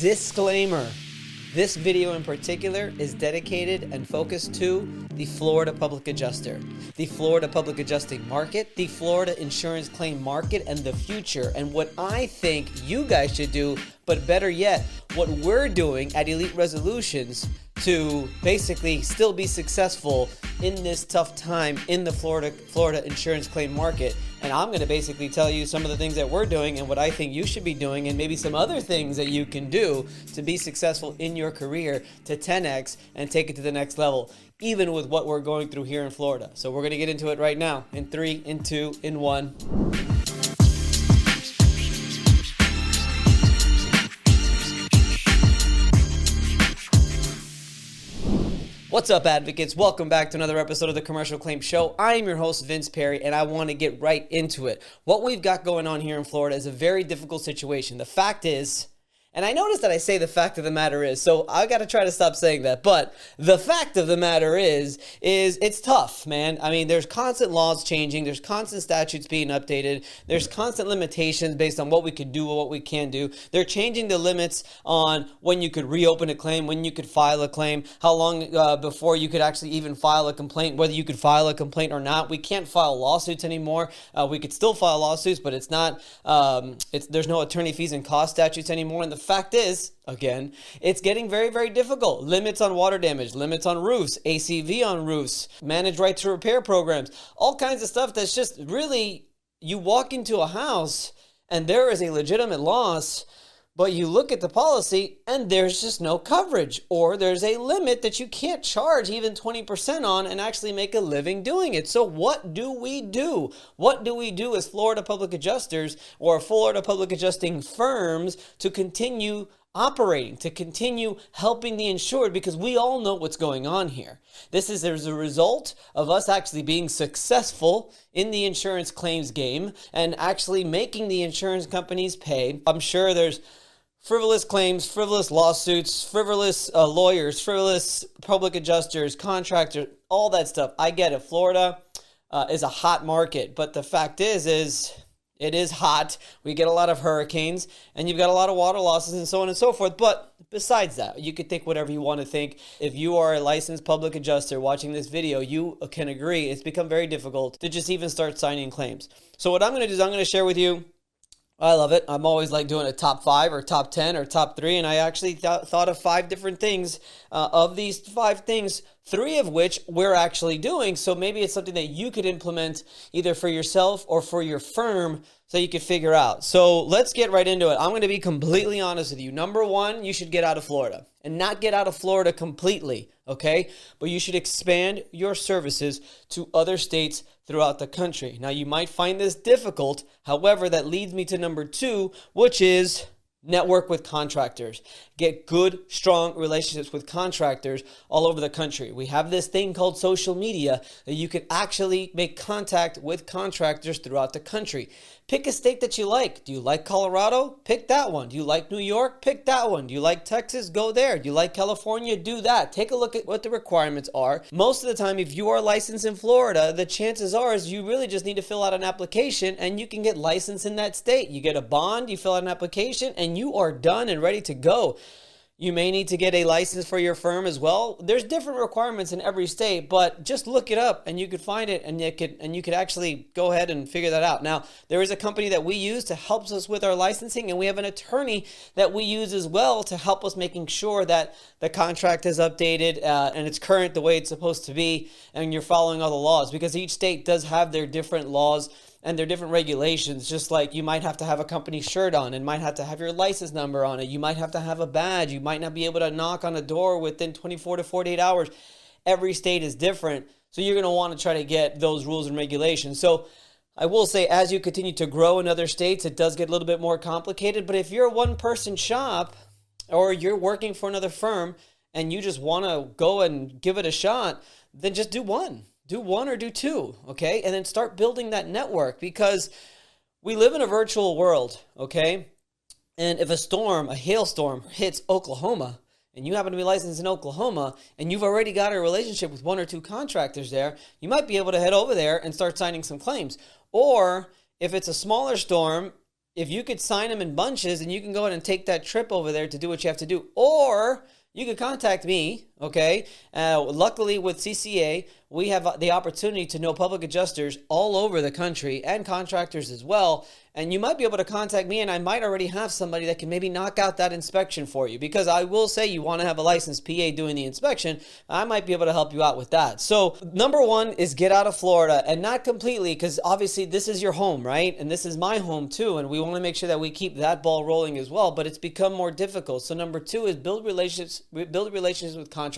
Disclaimer this video in particular is dedicated and focused to the Florida Public Adjuster, the Florida Public Adjusting market, the Florida insurance claim market, and the future, and what I think you guys should do, but better yet, what we're doing at Elite Resolutions to basically still be successful in this tough time in the Florida Florida insurance claim market. And I'm going to basically tell you some of the things that we're doing and what I think you should be doing and maybe some other things that you can do to be successful in your career to 10x and take it to the next level even with what we're going through here in Florida. So we're going to get into it right now in 3 in 2 in 1. What's up, advocates? Welcome back to another episode of the Commercial Claim Show. I am your host, Vince Perry, and I want to get right into it. What we've got going on here in Florida is a very difficult situation. The fact is, and I notice that I say the fact of the matter is, so I got to try to stop saying that. But the fact of the matter is, is it's tough, man. I mean, there's constant laws changing, there's constant statutes being updated, there's constant limitations based on what we could do or what we can do. They're changing the limits on when you could reopen a claim, when you could file a claim, how long uh, before you could actually even file a complaint, whether you could file a complaint or not. We can't file lawsuits anymore. Uh, we could still file lawsuits, but it's not. Um, it's there's no attorney fees and cost statutes anymore, and the fact is, again, it's getting very, very difficult. Limits on water damage, limits on roofs, ACV on roofs, managed right to repair programs, all kinds of stuff that's just really, you walk into a house and there is a legitimate loss but you look at the policy and there's just no coverage, or there's a limit that you can't charge even 20% on and actually make a living doing it. So, what do we do? What do we do as Florida public adjusters or Florida public adjusting firms to continue operating, to continue helping the insured because we all know what's going on here. This is as a result of us actually being successful in the insurance claims game and actually making the insurance companies pay. I'm sure there's frivolous claims, frivolous lawsuits, frivolous uh, lawyers, frivolous public adjusters, contractors, all that stuff. I get it. Florida uh, is a hot market, but the fact is, is it is hot. We get a lot of hurricanes, and you've got a lot of water losses, and so on and so forth. But besides that, you could think whatever you want to think. If you are a licensed public adjuster watching this video, you can agree it's become very difficult to just even start signing claims. So what I'm going to do is I'm going to share with you I love it. I'm always like doing a top five or top 10 or top three. And I actually th- thought of five different things. Uh, of these five things, three of which we're actually doing. So maybe it's something that you could implement either for yourself or for your firm so you could figure out. So let's get right into it. I'm going to be completely honest with you. Number one, you should get out of Florida and not get out of Florida completely, okay? But you should expand your services to other states throughout the country. Now, you might find this difficult. However, that leads me to number two, which is network with contractors get good strong relationships with contractors all over the country we have this thing called social media that you can actually make contact with contractors throughout the country pick a state that you like. Do you like colorado? Pick that one. Do you like new york? Pick that one. Do you like texas? Go there. Do you like california? Do that. Take a look at what the requirements are. Most of the time if you are licensed in florida the chances are is you really just need to fill out an application and you can get licensed in that state. You get a bond you fill out an application and you are done and ready to go. You may need to get a license for your firm as well. There's different requirements in every state, but just look it up and you could find it and you could and you could actually go ahead and figure that out. Now, there is a company that we use to help us with our licensing and we have an attorney that we use as well to help us making sure that the contract is updated uh, and it's current the way it's supposed to be and you're following all the laws because each state does have their different laws and there are different regulations just like you might have to have a company shirt on and might have to have your license number on it. You might have to have a badge. You might not be able to knock on a door within 24 to 48 hours. Every state is different so you're going to want to try to get those rules and regulations. So I will say, as you continue to grow in other states, it does get a little bit more complicated. But if you're a one person shop or you're working for another firm and you just want to go and give it a shot, then just do one do one or do two, okay? And then start building that network because we live in a virtual world, okay? And if a storm, a hailstorm hits Oklahoma, and you happen to be licensed in Oklahoma, and you've already got a relationship with one or two contractors there, you might be able to head over there and start signing some claims. Or if it's a smaller storm if you could sign them in bunches and you can go in and take that trip over there to do what you have to do, or you could contact me. Okay. Uh, luckily, with CCA, we have the opportunity to know public adjusters all over the country and contractors as well. And you might be able to contact me, and I might already have somebody that can maybe knock out that inspection for you. Because I will say you want to have a licensed PA doing the inspection. I might be able to help you out with that. So, number one is get out of Florida and not completely, because obviously this is your home, right? And this is my home too. And we want to make sure that we keep that ball rolling as well. But it's become more difficult. So, number two is build relationships, build relationships with contractors.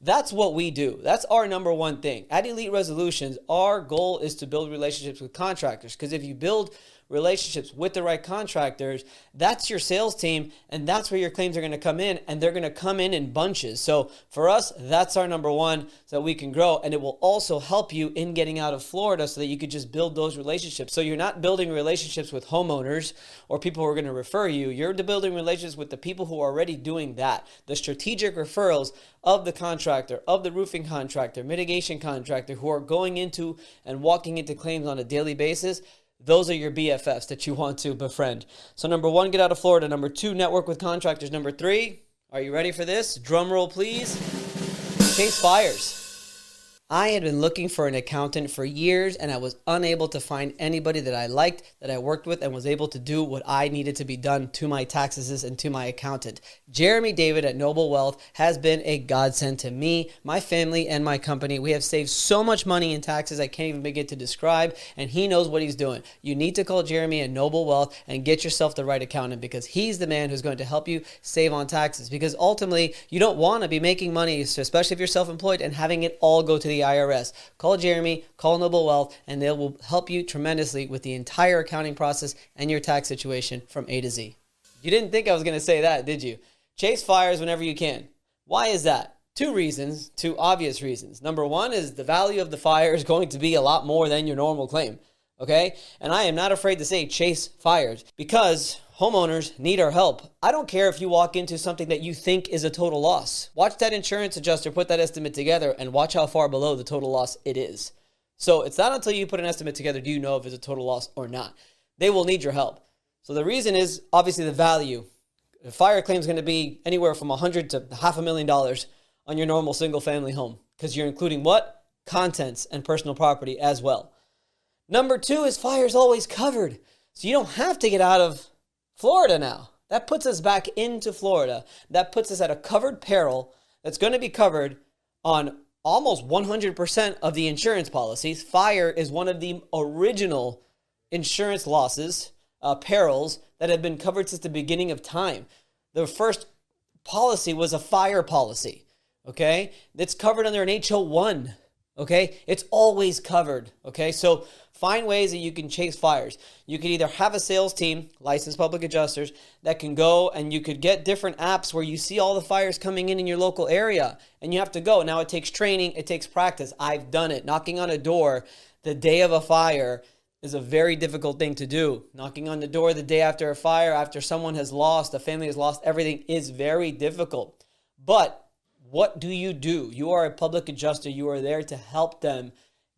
That's what we do. That's our number one thing. At Elite Resolutions, our goal is to build relationships with contractors because if you build relationships with the right contractors, that's your sales team, and that's where your claims are going to come in, and they're going to come in in bunches. So for us, that's our number one, so that we can grow, and it will also help you in getting out of Florida, so that you could just build those relationships. So you're not building relationships with homeowners or people who are going to refer you. You're building relationships with the people who are already doing that. The strategic referrals of the contractor, of the roofing contractor, mitigation contractor who are going into and walking into claims on a daily basis those are your BFFs that you want to befriend. So, number one, get out of Florida. Number two, network with contractors. Number three, are you ready for this? Drum roll, please. Chase fires. I had been looking for an accountant for years and I was unable to find anybody that I liked, that I worked with, and was able to do what I needed to be done to my taxes and to my accountant. Jeremy David at Noble Wealth has been a godsend to me, my family, and my company. We have saved so much money in taxes I can't even begin to describe, and he knows what he's doing. You need to call Jeremy at Noble Wealth and get yourself the right accountant because he's the man who's going to help you save on taxes. Because ultimately, you don't want to be making money, especially if you're self employed, and having it all go to the IRS. Call Jeremy, call Noble Wealth, and they will help you tremendously with the entire accounting process and your tax situation from A to Z. You didn't think I was going to say that, did you? Chase fires whenever you can. Why is that? Two reasons, two obvious reasons. Number one is the value of the fire is going to be a lot more than your normal claim. Okay? And I am not afraid to say chase fires because Homeowners need our help. I don't care if you walk into something that you think is a total loss. Watch that insurance adjuster put that estimate together and watch how far below the total loss it is. So it's not until you put an estimate together do you know if it's a total loss or not. They will need your help. So the reason is obviously the value. A fire claim is going to be anywhere from a hundred to half a million dollars on your normal single family home because you're including what? Contents and personal property as well. Number two is fire is always covered. So you don't have to get out of Florida now. That puts us back into Florida. That puts us at a covered peril that's going to be covered on almost 100% of the insurance policies. Fire is one of the original insurance losses, uh, perils that have been covered since the beginning of time. The first policy was a fire policy, okay? That's covered under an HO1, okay? It's always covered, okay? So Find ways that you can chase fires. You could either have a sales team, licensed public adjusters, that can go and you could get different apps where you see all the fires coming in in your local area and you have to go. Now it takes training, it takes practice. I've done it. Knocking on a door the day of a fire is a very difficult thing to do. Knocking on the door the day after a fire, after someone has lost, a family has lost everything, is very difficult. But what do you do? You are a public adjuster, you are there to help them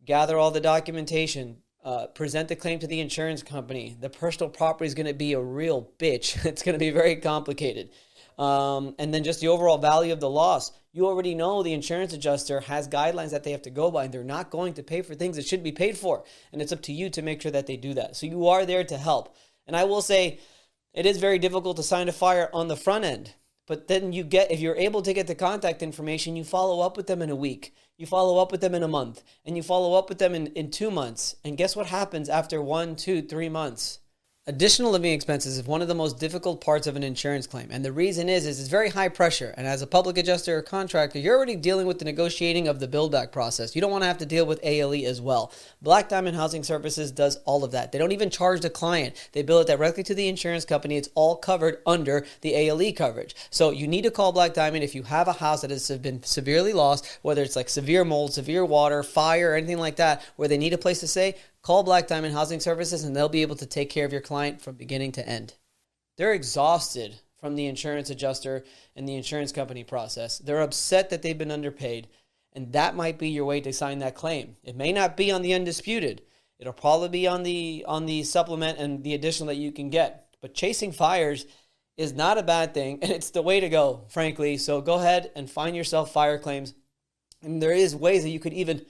gather all the documentation, uh, present the claim to the insurance company. The personal property is going to be a real bitch. It's going to be very complicated. Um, and then just the overall value of the loss. You already know the insurance adjuster has guidelines that they have to go by, and they're not going to pay for things that should be paid for. And it's up to you to make sure that they do that. So you are there to help. And I will say, it is very difficult to sign a fire on the front end. But then you get, if you're able to get the contact information, you follow up with them in a week you follow up with them in a month, and you follow up with them in, in two months. And guess what happens after one, two, three months? Additional living expenses is one of the most difficult parts of an insurance claim. And the reason is, is it's very high pressure. And as a public adjuster or contractor, you're already dealing with the negotiating of the build back process. You don't want to have to deal with ALE as well. Black Diamond Housing Services does all of that. They don't even charge the client. They bill it directly to the insurance company. It's all covered under the ALE coverage. So you need to call Black Diamond if you have a house that has been severely lost, whether it's like severe mold, severe water, fire, anything like that, where they need a place to stay Call Black Diamond Housing Services and they'll be able to take care of your client from beginning to end. They're exhausted from the insurance adjuster and the insurance company process. They're upset that they've been underpaid, and that might be your way to sign that claim. It may not be on the undisputed. It'll probably be on the on the supplement and the additional that you can get. But chasing fires is not a bad thing, and it's the way to go, frankly. So go ahead and find yourself fire claims. And there is ways that you could even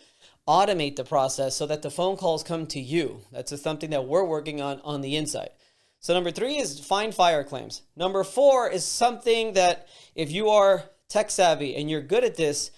automate the process so that the phone calls come to you. That's something that we're working on on the inside. So number three is find fire claims. Number four is something that if you are tech savvy and you're good at this,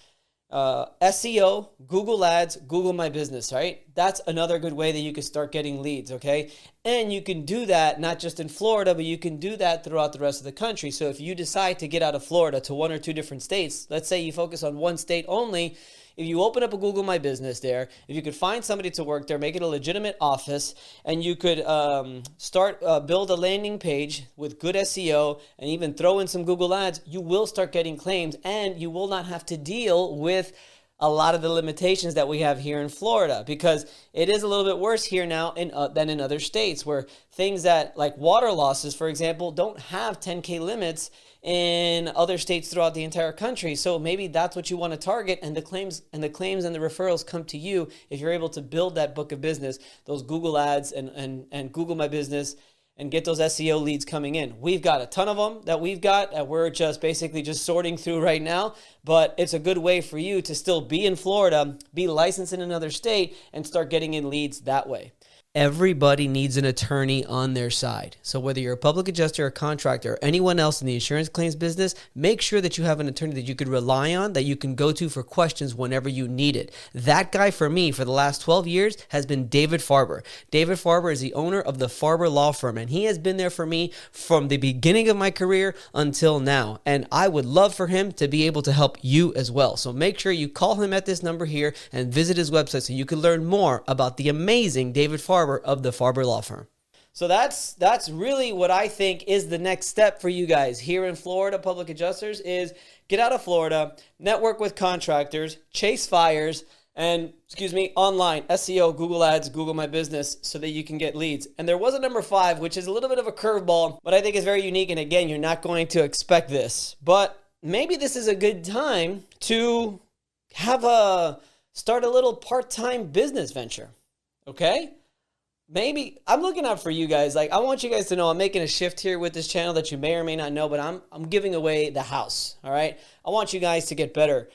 uh, SEO, Google Ads, Google My Business, right? That's another good way that you can start getting leads, okay? And you can do that not just in Florida, but you can do that throughout the rest of the country. So if you decide to get out of Florida to one or two different states, let's say you focus on one state only, if you open up a Google My Business there, if you could find somebody to work there, make it a legitimate office, and you could um, start uh, build a landing page with good SEO and even throw in some Google Ads, you will start getting claims, and you will not have to deal with a lot of the limitations that we have here in Florida because it is a little bit worse here now in, uh, than in other states where things that like water losses, for example, don't have 10K limits in other states throughout the entire country. So maybe that's what you want to target and the claims and the claims and the referrals come to you if you're able to build that book of business, those Google ads and and and Google My Business and get those SEO leads coming in. We've got a ton of them that we've got that we're just basically just sorting through right now, but it's a good way for you to still be in Florida, be licensed in another state and start getting in leads that way everybody needs an attorney on their side. So whether you're a public adjuster, a contractor, or anyone else in the insurance claims business, make sure that you have an attorney that you could rely on, that you can go to for questions whenever you need it. That guy for me for the last 12 years has been David Farber. David Farber is the owner of the Farber Law Firm, and he has been there for me from the beginning of my career until now. And I would love for him to be able to help you as well. So make sure you call him at this number here and visit his website so you can learn more about the amazing David Farber Farber of the Farber Law Firm. So that's that's really what I think is the next step for you guys here in Florida public adjusters is get out of Florida, network with contractors, chase fires and excuse me, online SEO, Google Ads, Google My Business so that you can get leads. And there was a number 5 which is a little bit of a curveball, but I think is very unique and again, you're not going to expect this. But maybe this is a good time to have a start a little part-time business venture. Okay? Maybe I'm looking out for you guys. Like I want you guys to know I'm making a shift here with this channel that you may or may not know, but I'm I'm giving away the house. All right. I want you guys to get better.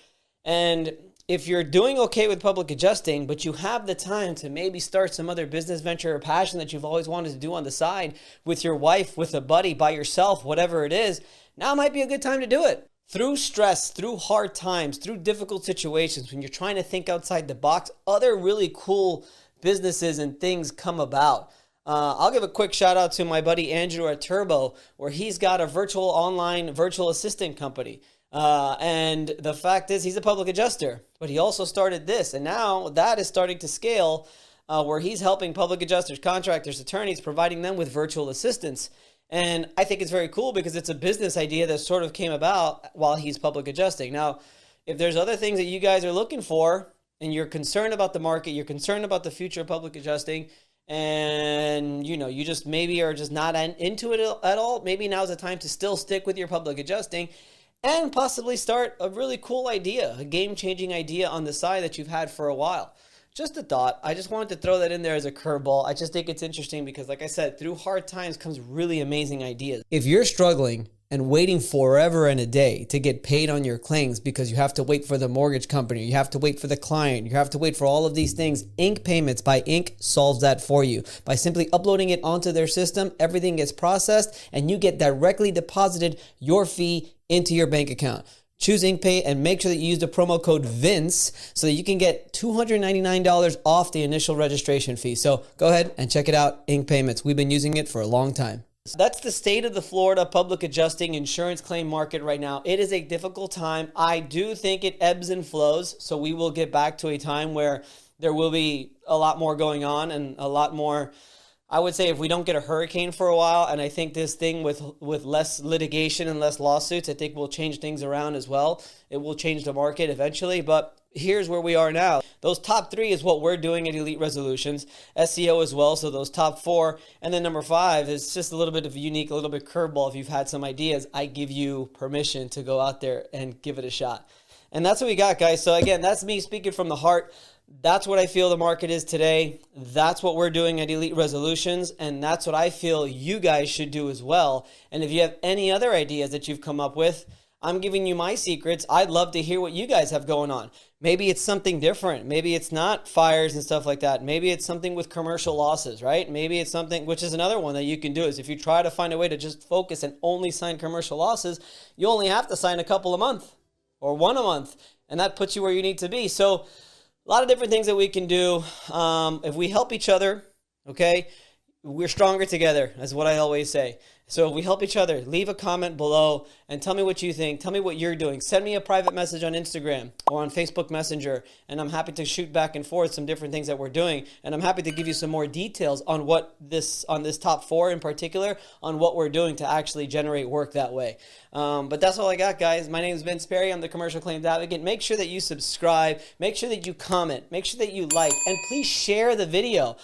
And if you're doing okay with public adjusting, but you have the time to maybe start some other business venture or passion that you've always wanted to do on the side with your wife, with a buddy, by yourself, whatever it is, now might be a good time to do it. Through stress, through hard times, through difficult situations, when you're trying to think outside the box, other really cool businesses and things come about. Uh, I'll give a quick shout out to my buddy Andrew at Turbo, where he's got a virtual online virtual assistant company. Uh, and the fact is, he's a public adjuster, but he also started this, and now that is starting to scale, uh, where he's helping public adjusters, contractors, attorneys, providing them with virtual assistants. And I think it's very cool because it's a business idea that sort of came about while he's public adjusting. Now, if there's other things that you guys are looking for, and you're concerned about the market, you're concerned about the future of public adjusting, and you know you just maybe are just not into it at all, maybe now's the time to still stick with your public adjusting and possibly start a really cool idea, a game-changing idea on the side that you've had for a while. Just a thought. I just wanted to throw that in there as a curveball. I just think it's interesting because, like I said, through hard times comes really amazing ideas. If you're struggling and waiting forever and a day to get paid on your claims because you have to wait for the mortgage company, you have to wait for the client, you have to wait for all of these things. Ink Payments by Ink solves that for you. By simply uploading it onto their system, everything gets processed and you get directly deposited your fee into your bank account. Choose InkPay and make sure that you use the promo code VINCE so that you can get $299 off the initial registration fee. So go ahead and check it out, Ink Payments. We've been using it for a long time. That's the state of the Florida public adjusting insurance claim market right now. It is a difficult time. I do think it ebbs and flows. So we will get back to a time where there will be a lot more going on and a lot more. I would say if we don't get a hurricane for a while, and I think this thing with with less litigation and less lawsuits, I think will change things around as well. It will change the market eventually, but here's where we are now. Those top three is what we're doing at Elite Resolutions, SEO as well. So those top four, and then number five is just a little bit of a unique, a little bit curveball. If you've had some ideas, I give you permission to go out there and give it a shot. And that's what we got, guys. So again, that's me speaking from the heart. that's what I feel the market is today. That's what we're doing at Elite Resolutions, and that's what I feel you guys should do as well. And if you have any other ideas that you've come up with, I'm giving you my secrets. I'd love to hear what you guys have going on. Maybe it's something different. Maybe it's not fires and stuff like that. Maybe it's something with commercial losses, right? Maybe it's something, which is another one that you can do, is if you try to find a way to just focus and only sign commercial losses, you only have to sign a couple a month or one a month, and that puts you where you need to be. So, a lot of different things that we can do. Um, if we help each other, okay, we're stronger together, is what I always say. So we help each other, leave a comment below and tell me what you think. Tell me what you're doing. Send me a private message on Instagram or on Facebook Messenger, and I'm happy to shoot back and forth some different things that we're doing. And I'm happy to give you some more details on what this on this top four in particular on what we're doing to actually generate work that way. Um, but that's all I got, guys. My name is Vince Perry. I'm the Commercial Claims Advocate. Make sure that you subscribe. Make sure that you comment. Make sure that you like, and please share the video.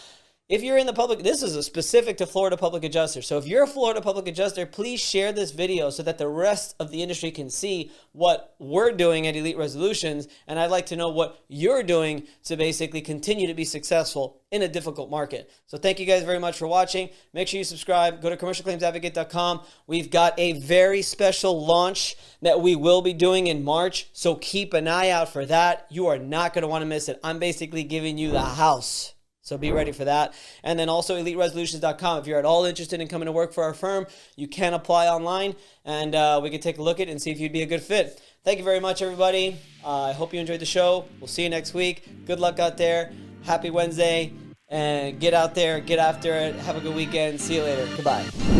If you're in the public, this is a specific to Florida public adjuster. So if you're a Florida public adjuster, please share this video so that the rest of the industry can see what we're doing at Elite Resolutions. And I'd like to know what you're doing to basically continue to be successful in a difficult market. So thank you guys very much for watching. Make sure you subscribe. Go to commercialclaimsadvocate.com. We've got a very special launch that we will be doing in March. So keep an eye out for that. You are not going to want to miss it. I'm basically giving you the house. So be ready for that. And then also eliteresolutions.com. If you're at all interested in coming to work for our firm, you can apply online and uh, we can take a look at it and see if you'd be a good fit. Thank you very much, everybody. Uh, I hope you enjoyed the show. We'll see you next week. Good luck out there. Happy Wednesday. And get out there, get after it. Have a good weekend. See you later. Goodbye.